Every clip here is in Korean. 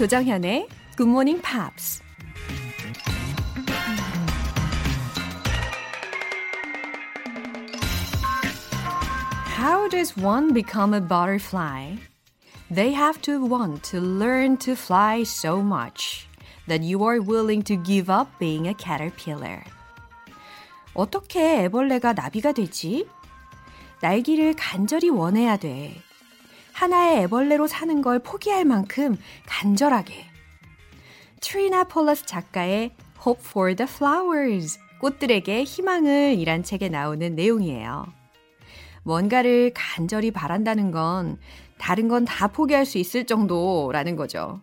조정현의 Good Morning Pops. How does one become a butterfly? They have to want to learn to fly so much that you are willing to give up being a caterpillar. 어떻게 애벌레가 나비가 되지? 날기를 간절히 원해야 돼. 하나의 애벌레로 사는 걸 포기할 만큼 간절하게. 트리나 폴러스 작가의 Hope for the Flowers, 꽃들에게 희망을 이란 책에 나오는 내용이에요. 뭔가를 간절히 바란다는 건 다른 건 다 포기할 수 있을 정도라는 거죠.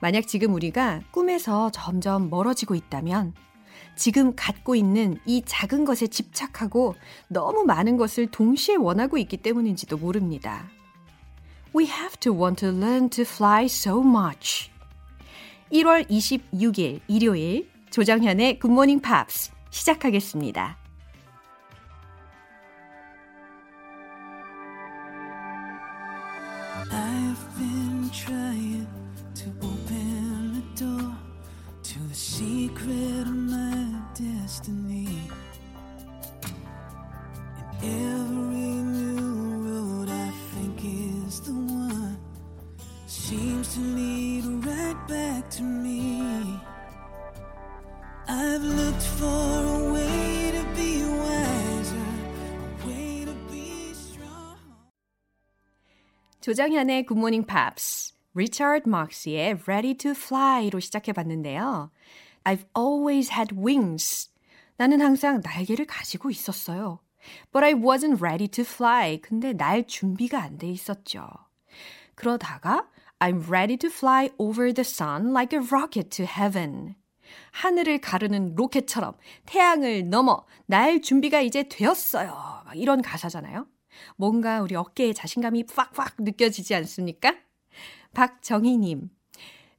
만약 지금 우리가 꿈에서 점점 멀어지고 있다면 지금 갖고 있는 이 작은 것에 집착하고 너무 많은 것을 동시에 원하고 있기 때문인지도 모릅니다. We have to want to learn to fly so much. 1월 26일 일요일 조정현의 굿모닝 팝스 시작하겠습니다. 조정현의 굿모닝 팝스, 리처드 막스의 Ready to Fly로 시작해봤는데요. I've always had wings. 나는 항상 날개를 가지고 있었어요. But I wasn't ready to fly. 근데 날 준비가 안 돼 있었죠. 그러다가 I'm ready to fly over the sun like a rocket to heaven. 하늘을 가르는 로켓처럼 태양을 넘어 날 준비가 이제 되었어요. 막 이런 가사잖아요. 뭔가 우리 어깨에 자신감이 팍팍 느껴지지 않습니까? 박정희님.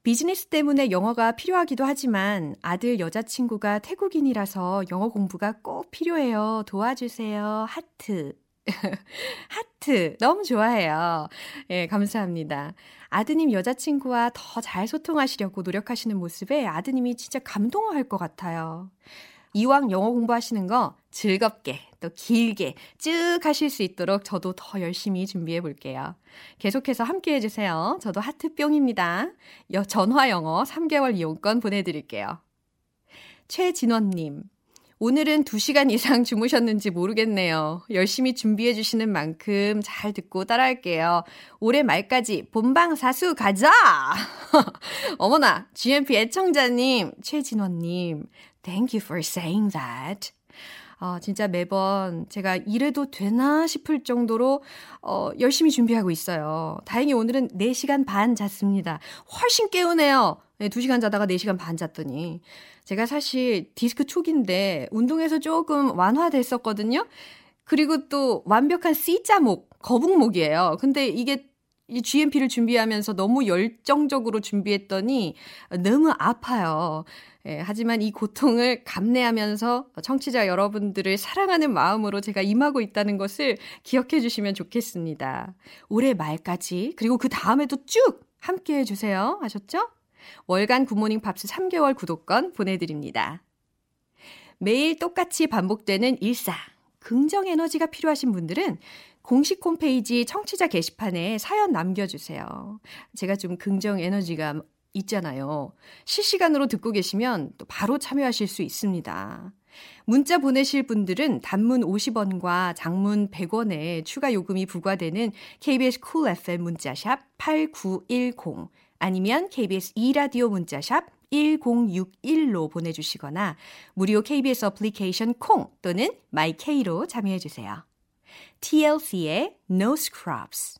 비즈니스 때문에 영어가 필요하기도 하지만 아들 여자친구가 태국인이라서 영어 공부가 꼭 필요해요. 도와주세요. 하트. 하트. 너무 좋아해요. 예, 감사합니다. 아드님 여자친구와 더 잘 소통하시려고 노력하시는 모습에 아드님이 진짜 감동할 것 같아요. 이왕 영어 공부하시는 거 즐겁게 또 길게 쭉 하실 수 있도록 저도 더 열심히 준비해 볼게요. 계속해서 함께 해주세요. 저도 하트뿅입니다. 전화 영어 3개월 이용권 보내드릴게요. 최진원님. 오늘은 2시간 이상 주무셨는지 모르겠네요. 열심히 준비해 주시는 만큼 잘 듣고 따라할게요. 올해 말까지 본방사수 가자! 어머나, GMP 애청자님, 최진원님, thank you for saying that. 어, 진짜 매번 제가 이래도 되나 싶을 정도로 어, 열심히 준비하고 있어요. 다행히 오늘은 4시간 반 잤습니다. 훨씬 깨우네요. 네, 2시간 자다가 4시간 반 잤더니. 제가 사실 디스크 초기인데 운동에서 조금 완화됐었거든요. 그리고 또 완벽한 C자목, 거북목이에요. 근데 이게 이 GMP를 준비하면서 너무 열정적으로 준비했더니 너무 아파요. 예, 하지만 이 고통을 감내하면서 청취자 여러분들을 사랑하는 마음으로 제가 임하고 있다는 것을 기억해 주시면 좋겠습니다. 올해 말까지, 그리고 그 다음에도 쭉 함께 해주세요. 아셨죠? 월간 굿모닝 팝스 3개월 구독권 보내드립니다. 매일 똑같이 반복되는 일상, 긍정 에너지가 필요하신 분들은 공식 홈페이지 청취자 게시판에 사연 남겨주세요. 제가 좀 긍정 에너지가 있잖아요. 실시간으로 듣고 계시면 또 바로 참여하실 수 있습니다. 문자 보내실 분들은 단문 50원과 장문 100원의 추가 요금이 부과되는 KBS Cool cool FM 문자샵 8910 아니면 KBS 2라디오 문자샵 1061로 보내주시거나 무료 KBS 어플리케이션 콩 또는 my K로 참여해주세요. TLC의 No Scrubs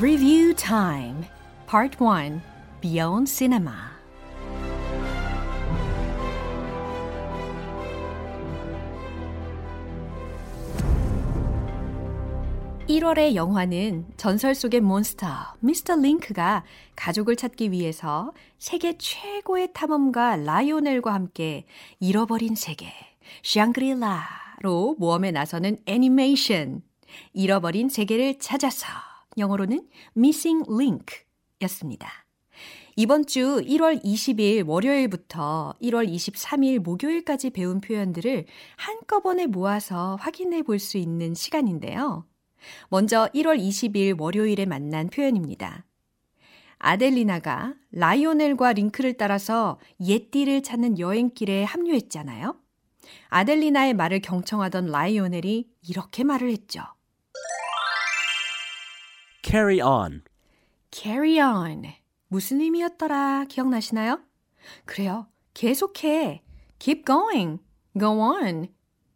Review Time Part 1 Beyond Cinema. 1월의 영화는 전설 속의 몬스터 미스터 링크가 가족을 찾기 위해서 세계 최고의 탐험가 라이오넬과 함께 잃어버린 세계 샹그릴라로 모험에 나서는 애니메이션 잃어버린 세계를 찾아서 영어로는 Missing Link 였습니다. 이번 주 1월 20일 월요일부터 1월 23일 목요일까지 배운 표현들을 한꺼번에 모아서 확인해 볼 수 있는 시간인데요. 먼저 1월 20일 월요일에 만난 표현입니다. 아델리나가 라이오넬과 링크를 따라서 옛띠를 찾는 여행길에 합류했잖아요. 아델리나의 말을 경청하던 라이오넬이 이렇게 말을 했죠. Carry on. carry on. 무슨 의미였더라? 기억나시나요? 그래요. 계속해. keep going. go on.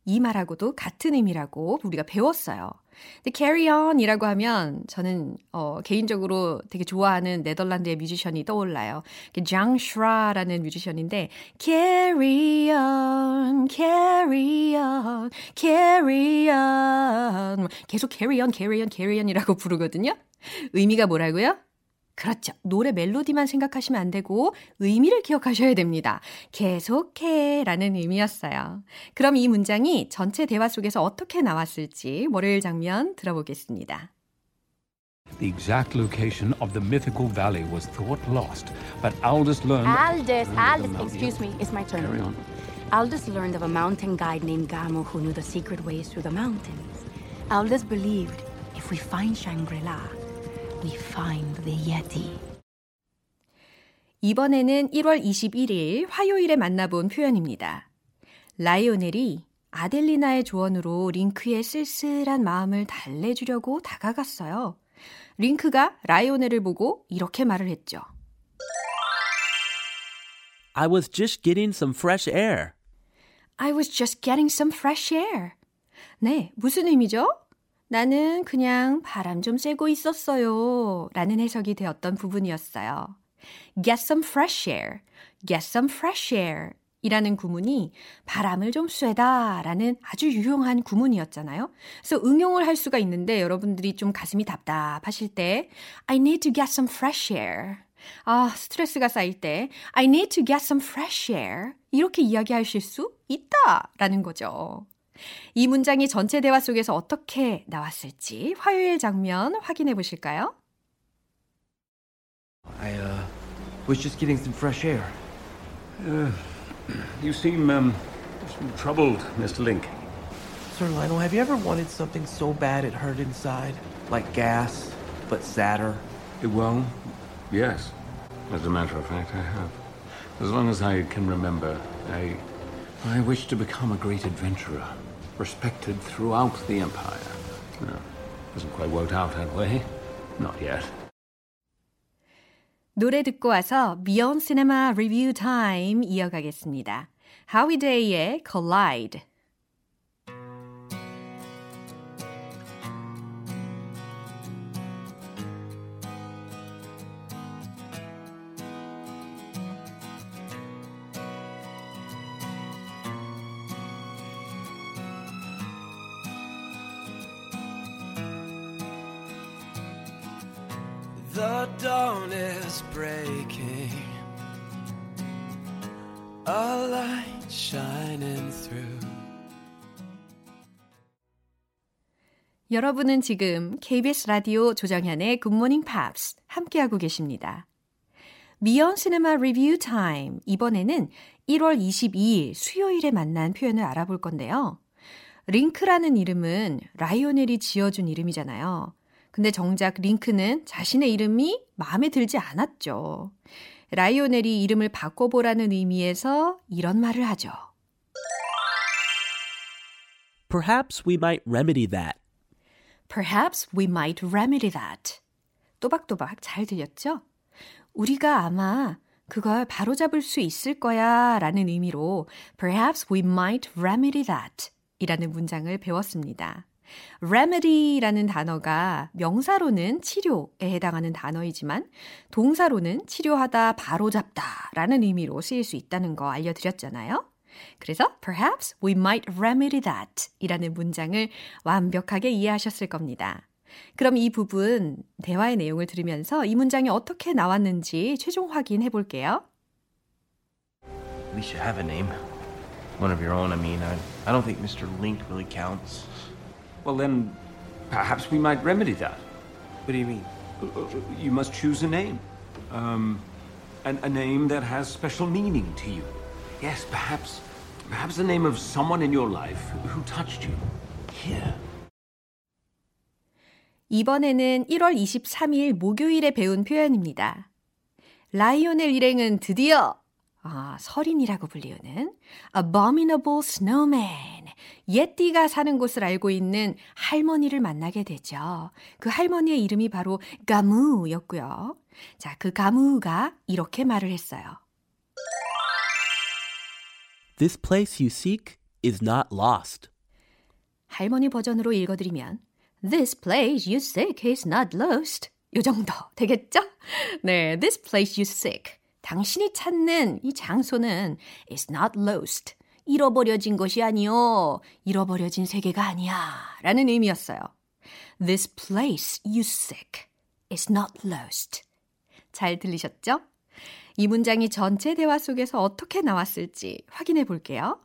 이 말하고도 같은 의미라고 우리가 배웠어요. 근데 carry on 이라고 하면 저는 어, 개인적으로 되게 좋아하는 네덜란드의 뮤지션이 떠올라요. 장 슈라라는 뮤지션인데 carry on, carry on, carry on 계속 carry on, carry on, carry on이라고 부르거든요. 의미가 뭐라고요? 그렇죠. 노래 멜로디만 생각하시면 안 되고 의미를 기억하셔야 됩니다. 계속해 라는 의미였어요. 그럼 이 문장이 전체 대화 속에서 어떻게 나왔을지 월요일 장면 들어보겠습니다. The exact location of the mythical valley was thought lost, but Aldous learned. Aldous, Aldous, excuse me, it's my turn. Carry on. Aldous learned of a mountain guide named Gamo who knew the secret ways through the mountains. Aldous believed if we find Shangri-La, we find the Yeti. 이번에는 1월 21일 화요일에 만나본 표현입니다. 라이오넬이 아델리나의 조언으로 링크의 쓸쓸한 마음을 달래주려고 다가갔어요. 링크가 라이오넬을 보고 이렇게 말을 했죠. I was just getting some fresh air. I was just getting some fresh air. 네, 무슨 의미죠? 나는 그냥 바람 좀 쐬고 있었어요. 라는 해석이 되었던 부분이었어요. get some fresh air, get some fresh air 이라는 구문이 바람을 좀 쐬다 라는 아주 유용한 구문이었잖아요. 그래서 응용을 할 수가 있는데 여러분들이 좀 가슴이 답답하실 때 I need to get some fresh air. 아, 스트레스가 쌓일 때 I need to get some fresh air. 이렇게 이야기하실 수 있다 라는 거죠. 이 문장이 전체 대화 속에서 어떻게 나왔을지 화요일 장면 확인해 보실까요? I, uh, was just getting some fresh air. You seem um, troubled, Mr. Link. Sir Lionel, have you ever wanted something so bad it hurt inside? Like gas, but sadder? Well, yes. As a matter of fact, I have. As long as I can remember, I, I wish to become a great adventurer, respected throughout the Empire. No, hasn't quite worked out that way. Not yet. 노래 듣고 와서 Beyond Cinema Review Time 이어가겠습니다. Howie Day의 Collide. The dawn is breaking, a light shining through. 여러분은 지금 KBS 라디오 조정현의 Good Morning Pops 함께하고 계십니다. 미연 시네마 리뷰 타임. 이번에는 1월 22일 수요일에 만난 표현을 알아볼 건데요. 링크라는 이름은 라이오넬이 지어준 이름이잖아요. 근데 정작 링크는 자신의 이름이 마음에 들지 않았죠. 라이오넬이 이름을 바꿔보라는 의미에서 이런 말을 하죠. Perhaps we might remedy that. Perhaps we might remedy that. 또박또박 잘 들렸죠? 우리가 아마 그걸 바로잡을 수 있을 거야 라는 의미로 Perhaps we might remedy that 이라는 문장을 배웠습니다. Remedy라는 단어가 명사로는 치료에 해당하는 단어이지만 동사로는 치료하다, 바로잡다 라는 의미로 쓰일 수 있다는 거 알려드렸잖아요. 그래서 perhaps we might remedy that 이라는 문장을 완벽하게 이해하셨을 겁니다. 그럼 이 부분 대화의 내용을 들으면서 이 문장이 어떻게 나왔는지 최종 확인해 볼게요. Least you have a name. One of your own, I mean. I, I don't think Mr. Link really counts. Well, then, perhaps we might remedy that. What do you mean? Uh, uh, You must choose a name. Um, an, a name that has special meaning to you. Yes, perhaps, perhaps the name of someone in your life who touched you. Here. 이번에는 1월 23일 목요일에 배운 표현입니다. 라이오넬 일행은 드디어 아, 설인이라고 불리우는 abominable snowman, 예띠가 사는 곳을 알고 있는 할머니를 만나게 되죠. 그 할머니의 이름이 바로 가무였고요. 자, 그 가무가 이렇게 말을 했어요. This place you seek is not lost. 할머니 버전으로 읽어드리면 This place you seek is not lost. 요 정도 되겠죠? 네, this place you seek. 당신이 찾는 이 장소는 is not lost. 잃어버려진 것이 아니요. 잃어버려진 세계가 아니야. 라는 의미였어요. This place you seek is not lost. 잘 들리셨죠? 이 문장이 전체 대화 속에서 어떻게 나왔을지 확인해 볼게요.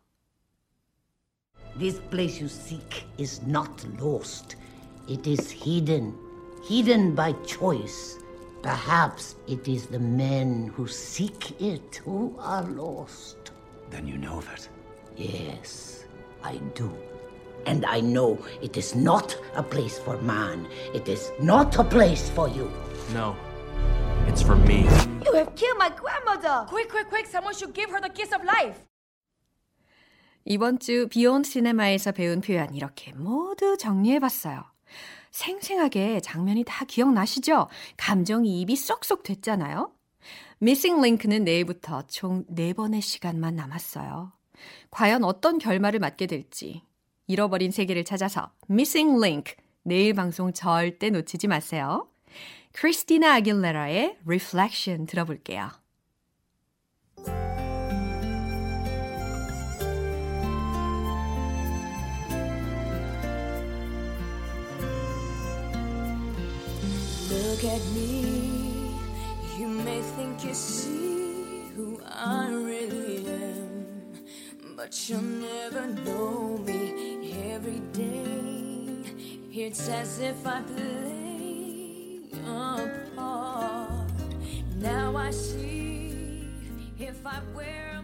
This place you seek is not lost. It is hidden, hidden by choice. Perhaps it is the men who seek it who are lost. Then you know of it. Yes, I do. And I know it is not a place for man. It is not a place for you. No. It's for me. You have killed my grandmother! Quick, quick, quick! Someone should give her the kiss of life! 이번 주 비욘드 시네마에서 배운 표현 이렇게 모두 정리해 봤어요. 생생하게 장면이 다 기억나시죠? 감정이입이 쏙쏙 됐잖아요. 미싱 링크는 내일부터 총 4번의 시간만 남았어요. 과연 어떤 결말을 맞게 될지 잃어버린 세계를 찾아서 미싱 링크 내일 방송 절대 놓치지 마세요. 크리스티나 아길레라의 Reflection 들어볼게요. Look at me. You may think you see who I really am, but you'll never know me every day. It's as if I play a part. Now I see if I wear a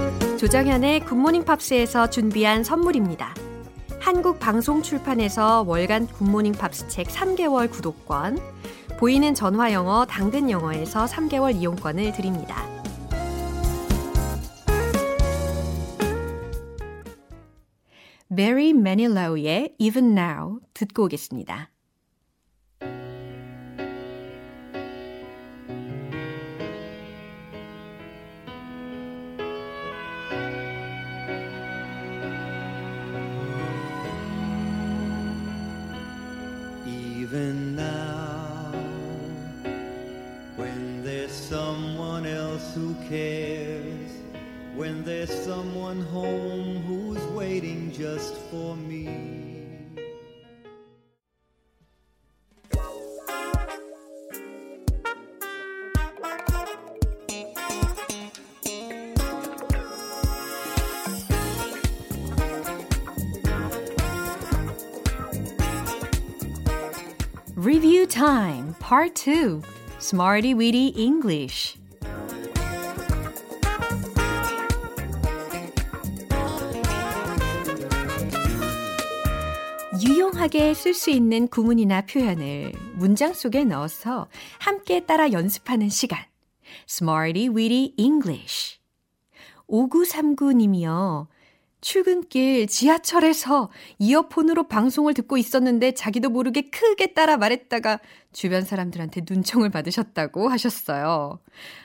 mask. 조정현의 굿모닝 팝스에서 준비한 선물입니다. 한국 방송 출판에서 월간 굿모닝 팝스 책 3개월 구독권, 보이는 전화 영어 당근 영어에서 3개월 이용권을 드립니다. Barry Manilow의 Even Now 듣고 오겠습니다. Who cares, when there's someone home who's waiting just for me. Review Time Part 2 Smarty Weedy English 유용하게 쓸 수 있는 구문이나 표현을 문장 속에 넣어서 함께 따라 연습하는 시간. Smarty Weedy English. 5939님이요. 출근길 지하철에서 이어폰으로 방송을 듣고 있었는데 자기도 모르게 크게 따라 말했다가 주변 사람들한테 눈총을 받으셨다고 하셨어요.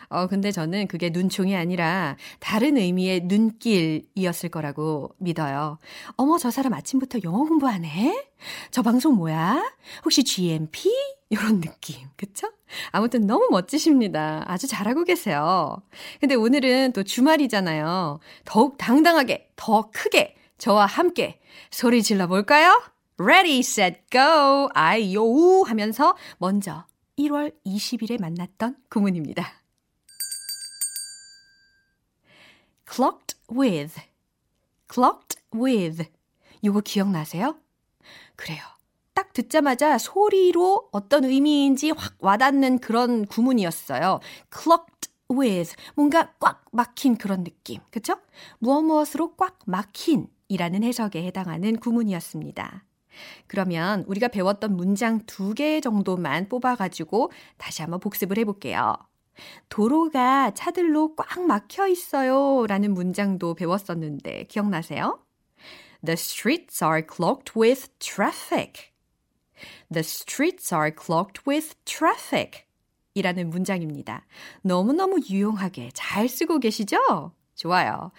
어, 근데 저는 그게 눈총이 아니라 다른 의미의 눈길이었을 거라고 믿어요. 어머, 저 사람 아침부터 영어 공부하네? 저 방송 뭐야? 혹시 GMP? 이런 느낌. 그쵸? 아무튼 너무 멋지십니다. 아주 잘하고 계세요. 근데 오늘은 또 주말이잖아요. 더욱 당당하게, 더 크게, 저와 함께 소리 질러 볼까요? Ready, set, go! 아이요! 하면서 먼저 1월 20일에 만났던 구문입니다. clocked with, clocked with. 이거 기억나세요? 그래요. 딱 듣자마자 소리로 어떤 의미인지 확 와닿는 그런 구문이었어요. clocked with. 뭔가 꽉 막힌 그런 느낌. 그쵸? 무엇 무엇으로 꽉 막힌 이라는 해석에 해당하는 구문이었습니다. 그러면 우리가 배웠던 문장 두 개 정도만 뽑아가지고 다시 한번 복습을 해볼게요. 도로가 차들로 꽉 막혀 있어요. 라는 문장도 배웠었는데 기억나세요? The streets are clogged with traffic. The streets are clogged with traffic. 이라는 문장입니다. 너무너무 유용하게 잘 쓰고 계시죠? 좋아요.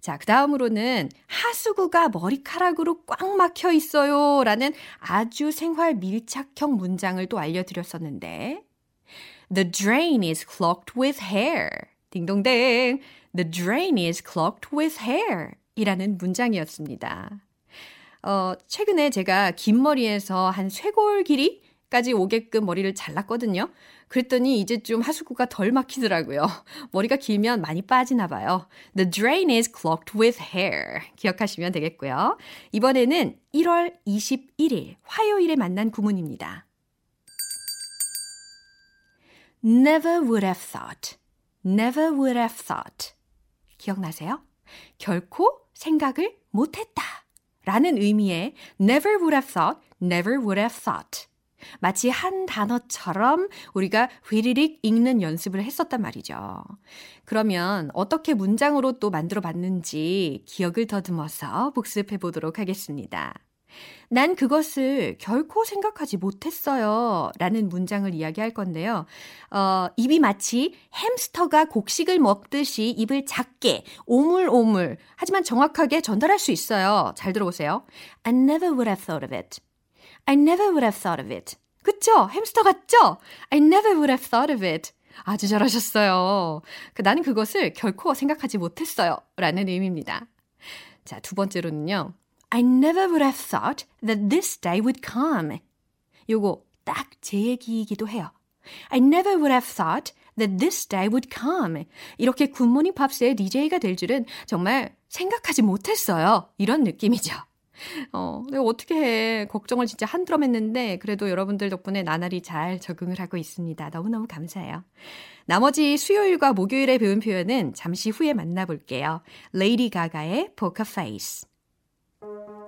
자, 그 다음으로는 하수구가 머리카락으로 꽉 막혀 있어요. 라는 아주 생활 밀착형 문장을 또 알려드렸었는데, The drain is clogged with hair. 딩동댕. The drain is clogged with hair. 이라는 문장이었습니다. 어, 최근에 제가 긴 머리에서 한 쇄골 길이 까지 오게끔 머리를 잘랐거든요. 그랬더니 이제 좀 하수구가 덜 막히더라고요. 머리가 길면 많이 빠지나 봐요. The drain is clogged with hair. 기억하시면 되겠고요. 이번에는 1월 21일 화요일에 만난 구문입니다. never would have thought, never would have thought. 기억나세요? 결코 생각을 못했다. 라는 의미의 never would have thought, never would have thought. 마치 한 단어처럼 우리가 휘리릭 읽는 연습을 했었단 말이죠. 그러면 어떻게 문장으로 또 만들어 봤는지 기억을 더듬어서 복습해 보도록 하겠습니다. 난 그것을 결코 생각하지 못했어요. 라는 문장을 이야기할 건데요. 어, 입이 마치 햄스터가 곡식을 먹듯이 입을 작게, 오물오물, 하지만 정확하게 전달할 수 있어요. 잘 들어보세요. I never would have thought of it. I never would have thought of it. 그쵸? 햄스터 같죠? I never would have thought of it. 아주 잘하셨어요. 그, 나는 그것을 결코 생각하지 못했어요. 라는 의미입니다. 자, 두 번째로는요. I never would have thought that this day would come. 요거 딱 제 얘기이기도 해요. I never would have thought that this day would come. 이렇게 굿모닝 팝스의 DJ가 될 줄은 정말 생각하지 못했어요. 이런 느낌이죠. 어, 내가 어떻게 해. 걱정을 진짜 한드럼 했는데, 그래도 여러분들 덕분에 나날이 잘 적응을 하고 있습니다. 너무너무 감사해요. 나머지 수요일과 목요일에 배운 표현은 잠시 후에 만나볼게요. 레이디 가가의 Poker Face. thank you.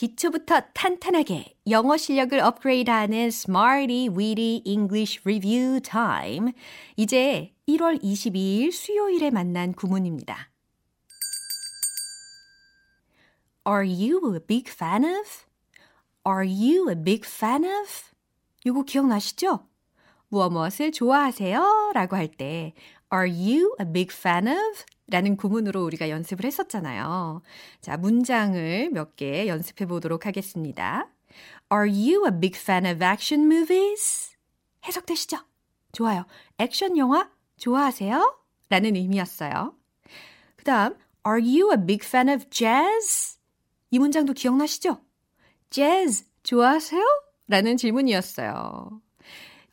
기초부터 탄탄하게 영어 실력을 업그레이드하는 Smarty Weedy English Review Time. 이제 1월 22일 수요일에 만난 구문입니다. Are you a big fan of? Are you a big fan of? 이거 기억나시죠? 무엇 무엇을 좋아하세요? 라고 할 때 Are you a big fan of? 라는 구문으로 우리가 연습을 했었잖아요. 자, 문장을 몇 개 연습해 보도록 하겠습니다. Are you a big fan of action movies? 해석되시죠? 좋아요. 액션 영화 좋아하세요? 라는 의미였어요. 그 다음, Are you a big fan of jazz? 이 문장도 기억나시죠? jazz 좋아하세요? 라는 질문이었어요.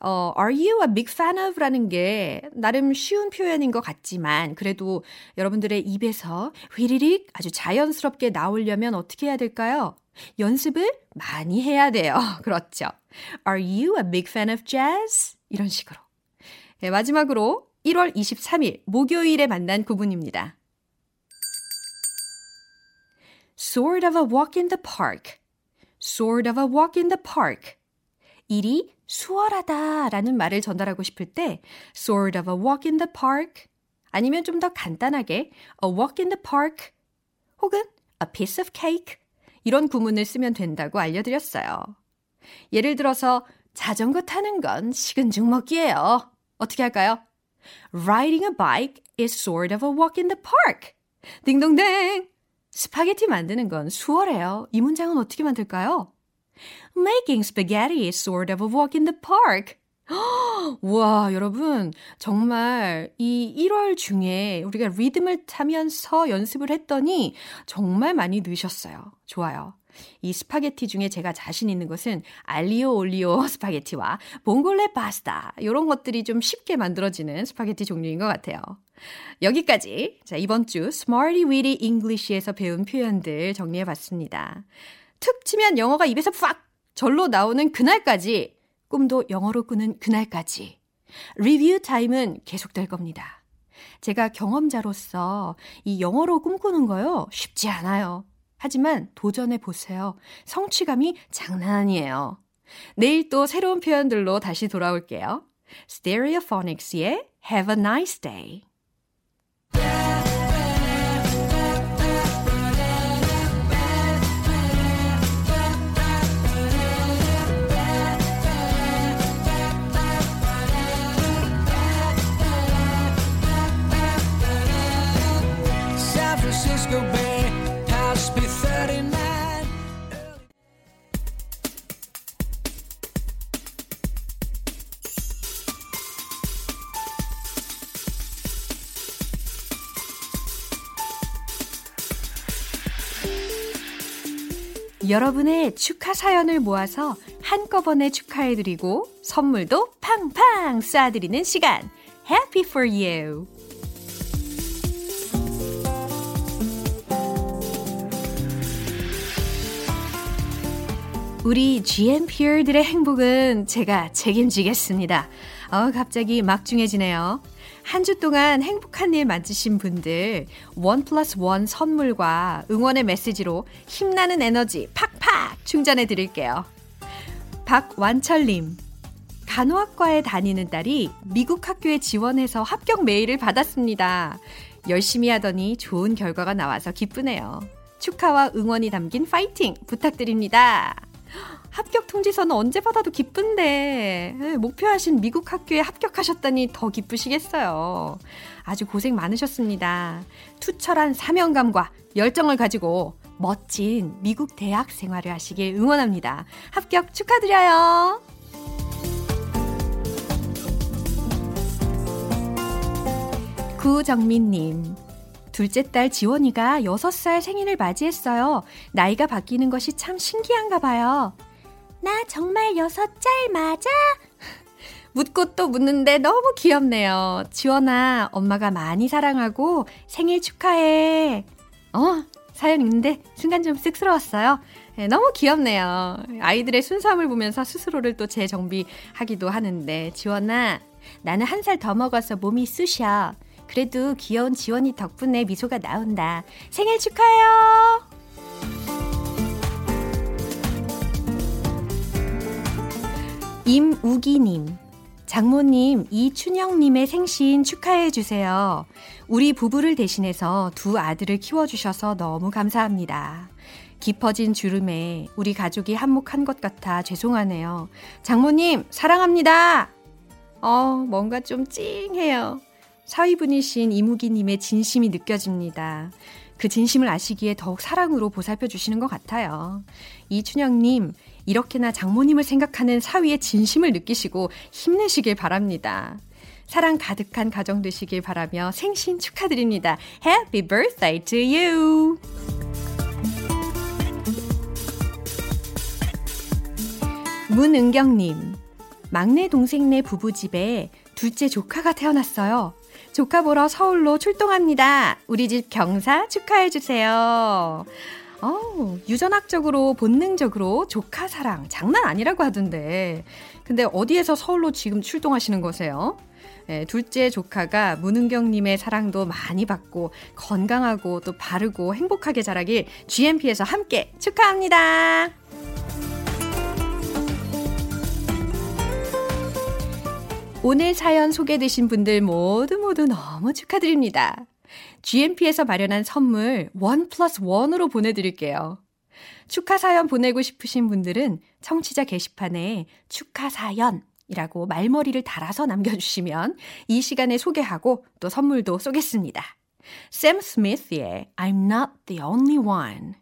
어, are you a big fan of? 라는 게 나름 쉬운 표현인 것 같지만 그래도 여러분들의 입에서 휘리릭 아주 자연스럽게 나오려면 어떻게 해야 될까요? 연습을 많이 해야 돼요. 그렇죠. Are you a big fan of jazz? 이런 식으로. 네, 마지막으로 1월 23일 목요일에 만난 구분입니다. Sort of a walk in the park. Sort of a walk in the park. 일이 수월하다 라는 말을 전달하고 싶을 때 sort of a walk in the park 아니면 좀 더 간단하게 a walk in the park 혹은 a piece of cake 이런 구문을 쓰면 된다고 알려드렸어요. 예를 들어서 자전거 타는 건 식은 죽 먹기예요. 어떻게 할까요? Riding a bike is sort of a walk in the park. 딩동댕! 스파게티 만드는 건 수월해요. 이 문장은 어떻게 만들까요? Making spaghetti is sort of a walk in the park. 와, 여러분, 정말 이 1월 중에 우리가 리듬을 타면서 연습을 했더니 정말 많이 느셨어요. 좋아요. 이 스파게티 중에 제가 자신 있는 것은 알리오 올리오 스파게티와 봉골레 파스타 이런 것들이 좀 쉽게 만들어지는 스파게티 종류인 것 같아요. 여기까지 자 이번 주 Smarty Witty English에서 배운 표현들 정리해봤습니다. 툭 치면 영어가 입에서 팍 절로 나오는 그날까지 꿈도 영어로 꾸는 그날까지 리뷰 타임은 계속될 겁니다. 제가 경험자로서 이 영어로 꿈꾸는 거요 쉽지 않아요. 하지만 도전해 보세요. 성취감이 장난 아니에요. 내일 또 새로운 표현들로 다시 돌아올게요. Stereophonics의 Have a Nice Day. 여러분의 축하 사연을 모아서 한꺼번에 축하해드리고 선물도 팡팡 쏴드리는 시간. Happy for you. 우리 GMPR들의 행복은 제가 책임지겠습니다. 어, 갑자기 막중해지네요. 한 주 동안 행복한 일 만드신 분들 원 플러스 원 선물과 응원의 메시지로 힘나는 에너지 팍팍 충전해 드릴게요. 박완철님 간호학과에 다니는 딸이 미국 학교에 지원해서 합격 메일을 받았습니다. 열심히 하더니 좋은 결과가 나와서 기쁘네요. 축하와 응원이 담긴 파이팅 부탁드립니다. 합격 통지서는 언제 받아도 기쁜데 예, 목표하신 미국 학교에 합격하셨다니 더 기쁘시겠어요. 아주 고생 많으셨습니다. 투철한 사명감과 열정을 가지고 멋진 미국 대학 생활을 하시길 응원합니다. 합격 축하드려요. 구정민님. 둘째 딸 지원이가 6살 생일을 맞이했어요. 나이가 바뀌는 것이 참 신기한가 봐요. 나 정말 6살 맞아? 묻고 또 묻는데 너무 귀엽네요. 지원아, 엄마가 많이 사랑하고 생일 축하해. 어, 사연 읽는데 순간 좀 쑥스러웠어요. 네, 너무 귀엽네요. 아이들의 순수함을 보면서 스스로를 또 재정비하기도 하는데, 지원아, 나는 한 살 더 먹어서 몸이 쑤셔. 그래도 귀여운 지원이 덕분에 미소가 나온다. 생일 축하해요! 임우기님, 장모님, 이춘영님의 생신 축하해주세요. 우리 부부를 대신해서 두 아들을 키워주셔서 너무 감사합니다. 깊어진 주름에 우리 가족이 한몫한 것 같아 죄송하네요. 장모님, 사랑합니다! 어, 뭔가 좀 찡해요. 사위분이신 이무기님의 진심이 느껴집니다. 그 진심을 아시기에 더욱 사랑으로 보살펴 주시는 것 같아요. 이춘영님, 이렇게나 장모님을 생각하는 사위의 진심을 느끼시고 힘내시길 바랍니다. 사랑 가득한 가정 되시길 바라며 생신 축하드립니다. Happy birthday to you! 문은경님, 막내 동생네 부부집에 둘째 조카가 태어났어요. 조카 보러 서울로 출동합니다. 우리 집 경사 축하해주세요. 어, 유전학적으로, 본능적으로 조카 사랑 장난 아니라고 하던데. 근데 어디에서 서울로 지금 출동하시는 거세요? 네, 둘째 조카가 문은경님의 사랑도 많이 받고 건강하고 또 바르고 행복하게 자라길 GMP에서 함께 축하합니다. 오늘 사연 소개되신 분들 모두 모두 너무 축하드립니다. GMP에서 마련한 선물 원 플러스 원으로 보내드릴게요. 축하 사연 보내고 싶으신 분들은 청취자 게시판에 축하 사연 이라고 말머리를 달아서 남겨주시면 이 시간에 소개하고 또 선물도 쏘겠습니다. 샘 스미스의 I'm not the only one.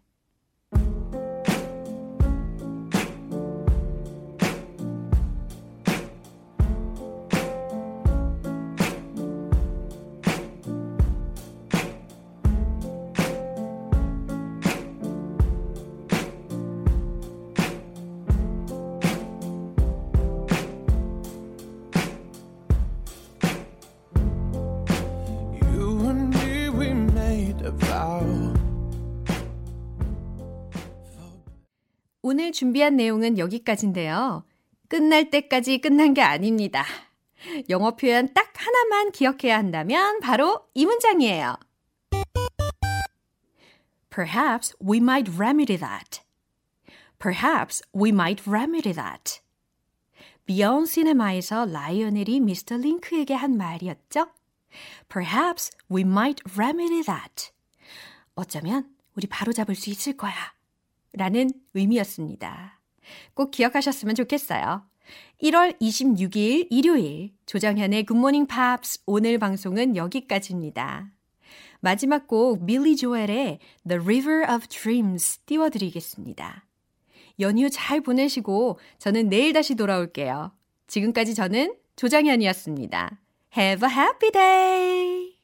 오늘 준비한 내용은 여기까지인데요. 끝날 때까지 끝난 게 아닙니다. 영어 표현 딱 하나만 기억해야 한다면 바로 이 문장이에요. Perhaps we might remedy that. Perhaps we might remedy that. 비욘 시네마에서 라이오넬이 미스터 링크에게 한 말이었죠. Perhaps we might remedy that. 어쩌면 우리 바로 잡을 수 있을 거야. 라는 의미였습니다. 꼭 기억하셨으면 좋겠어요. 1월 26일 일요일 조정현의 굿모닝 팝스 오늘 방송은 여기까지입니다. 마지막 곡 밀리 조엘의 The River of Dreams 띄워드리겠습니다. 연휴 잘 보내시고 저는 내일 다시 돌아올게요. 지금까지 저는 조정현이었습니다. Have a happy day!